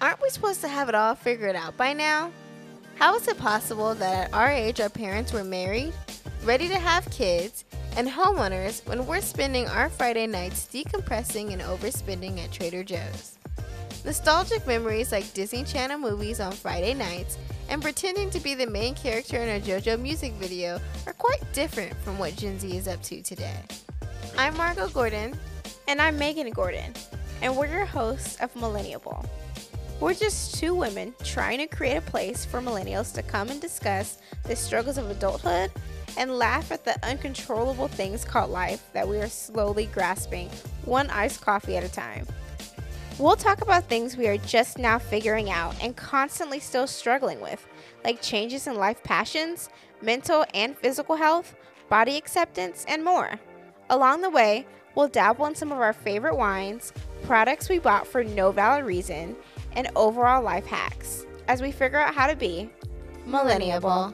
Aren't we supposed to have it all figured out by now? How is it possible that at our age our parents were married, ready to have kids, and homeowners when we're spending our Friday nights decompressing and overspending at Trader Joe's? Nostalgic memories like Disney Channel movies on Friday nights and pretending to be the main character in a JoJo music video are quite different from what Gen Z is up to today. I'm Margot Gordon. And I'm Megan Gordon, and we're your hosts of Millenniable. We're just two women trying to create a place for millennials to come and discuss the struggles of adulthood and laugh at the uncontrollable things called life that we are slowly grasping, one iced coffee at a time. We'll talk about things we are just now figuring out and constantly still struggling with, like changes in life passions, mental and physical health, body acceptance, and more. Along the way, we'll dabble in some of our favorite wines, products we bought for no valid reason, and overall life hacks as we figure out how to be millenniable.